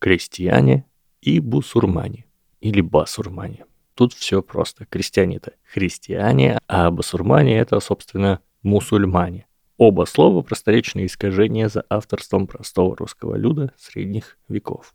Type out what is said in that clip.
крестьяне и бусурмане или басурмане. Тут все просто. Крестьяне это христиане, а басурмане это, собственно, мусульмане. Оба слова – просторечные искажения за авторством простого русского люда средних веков.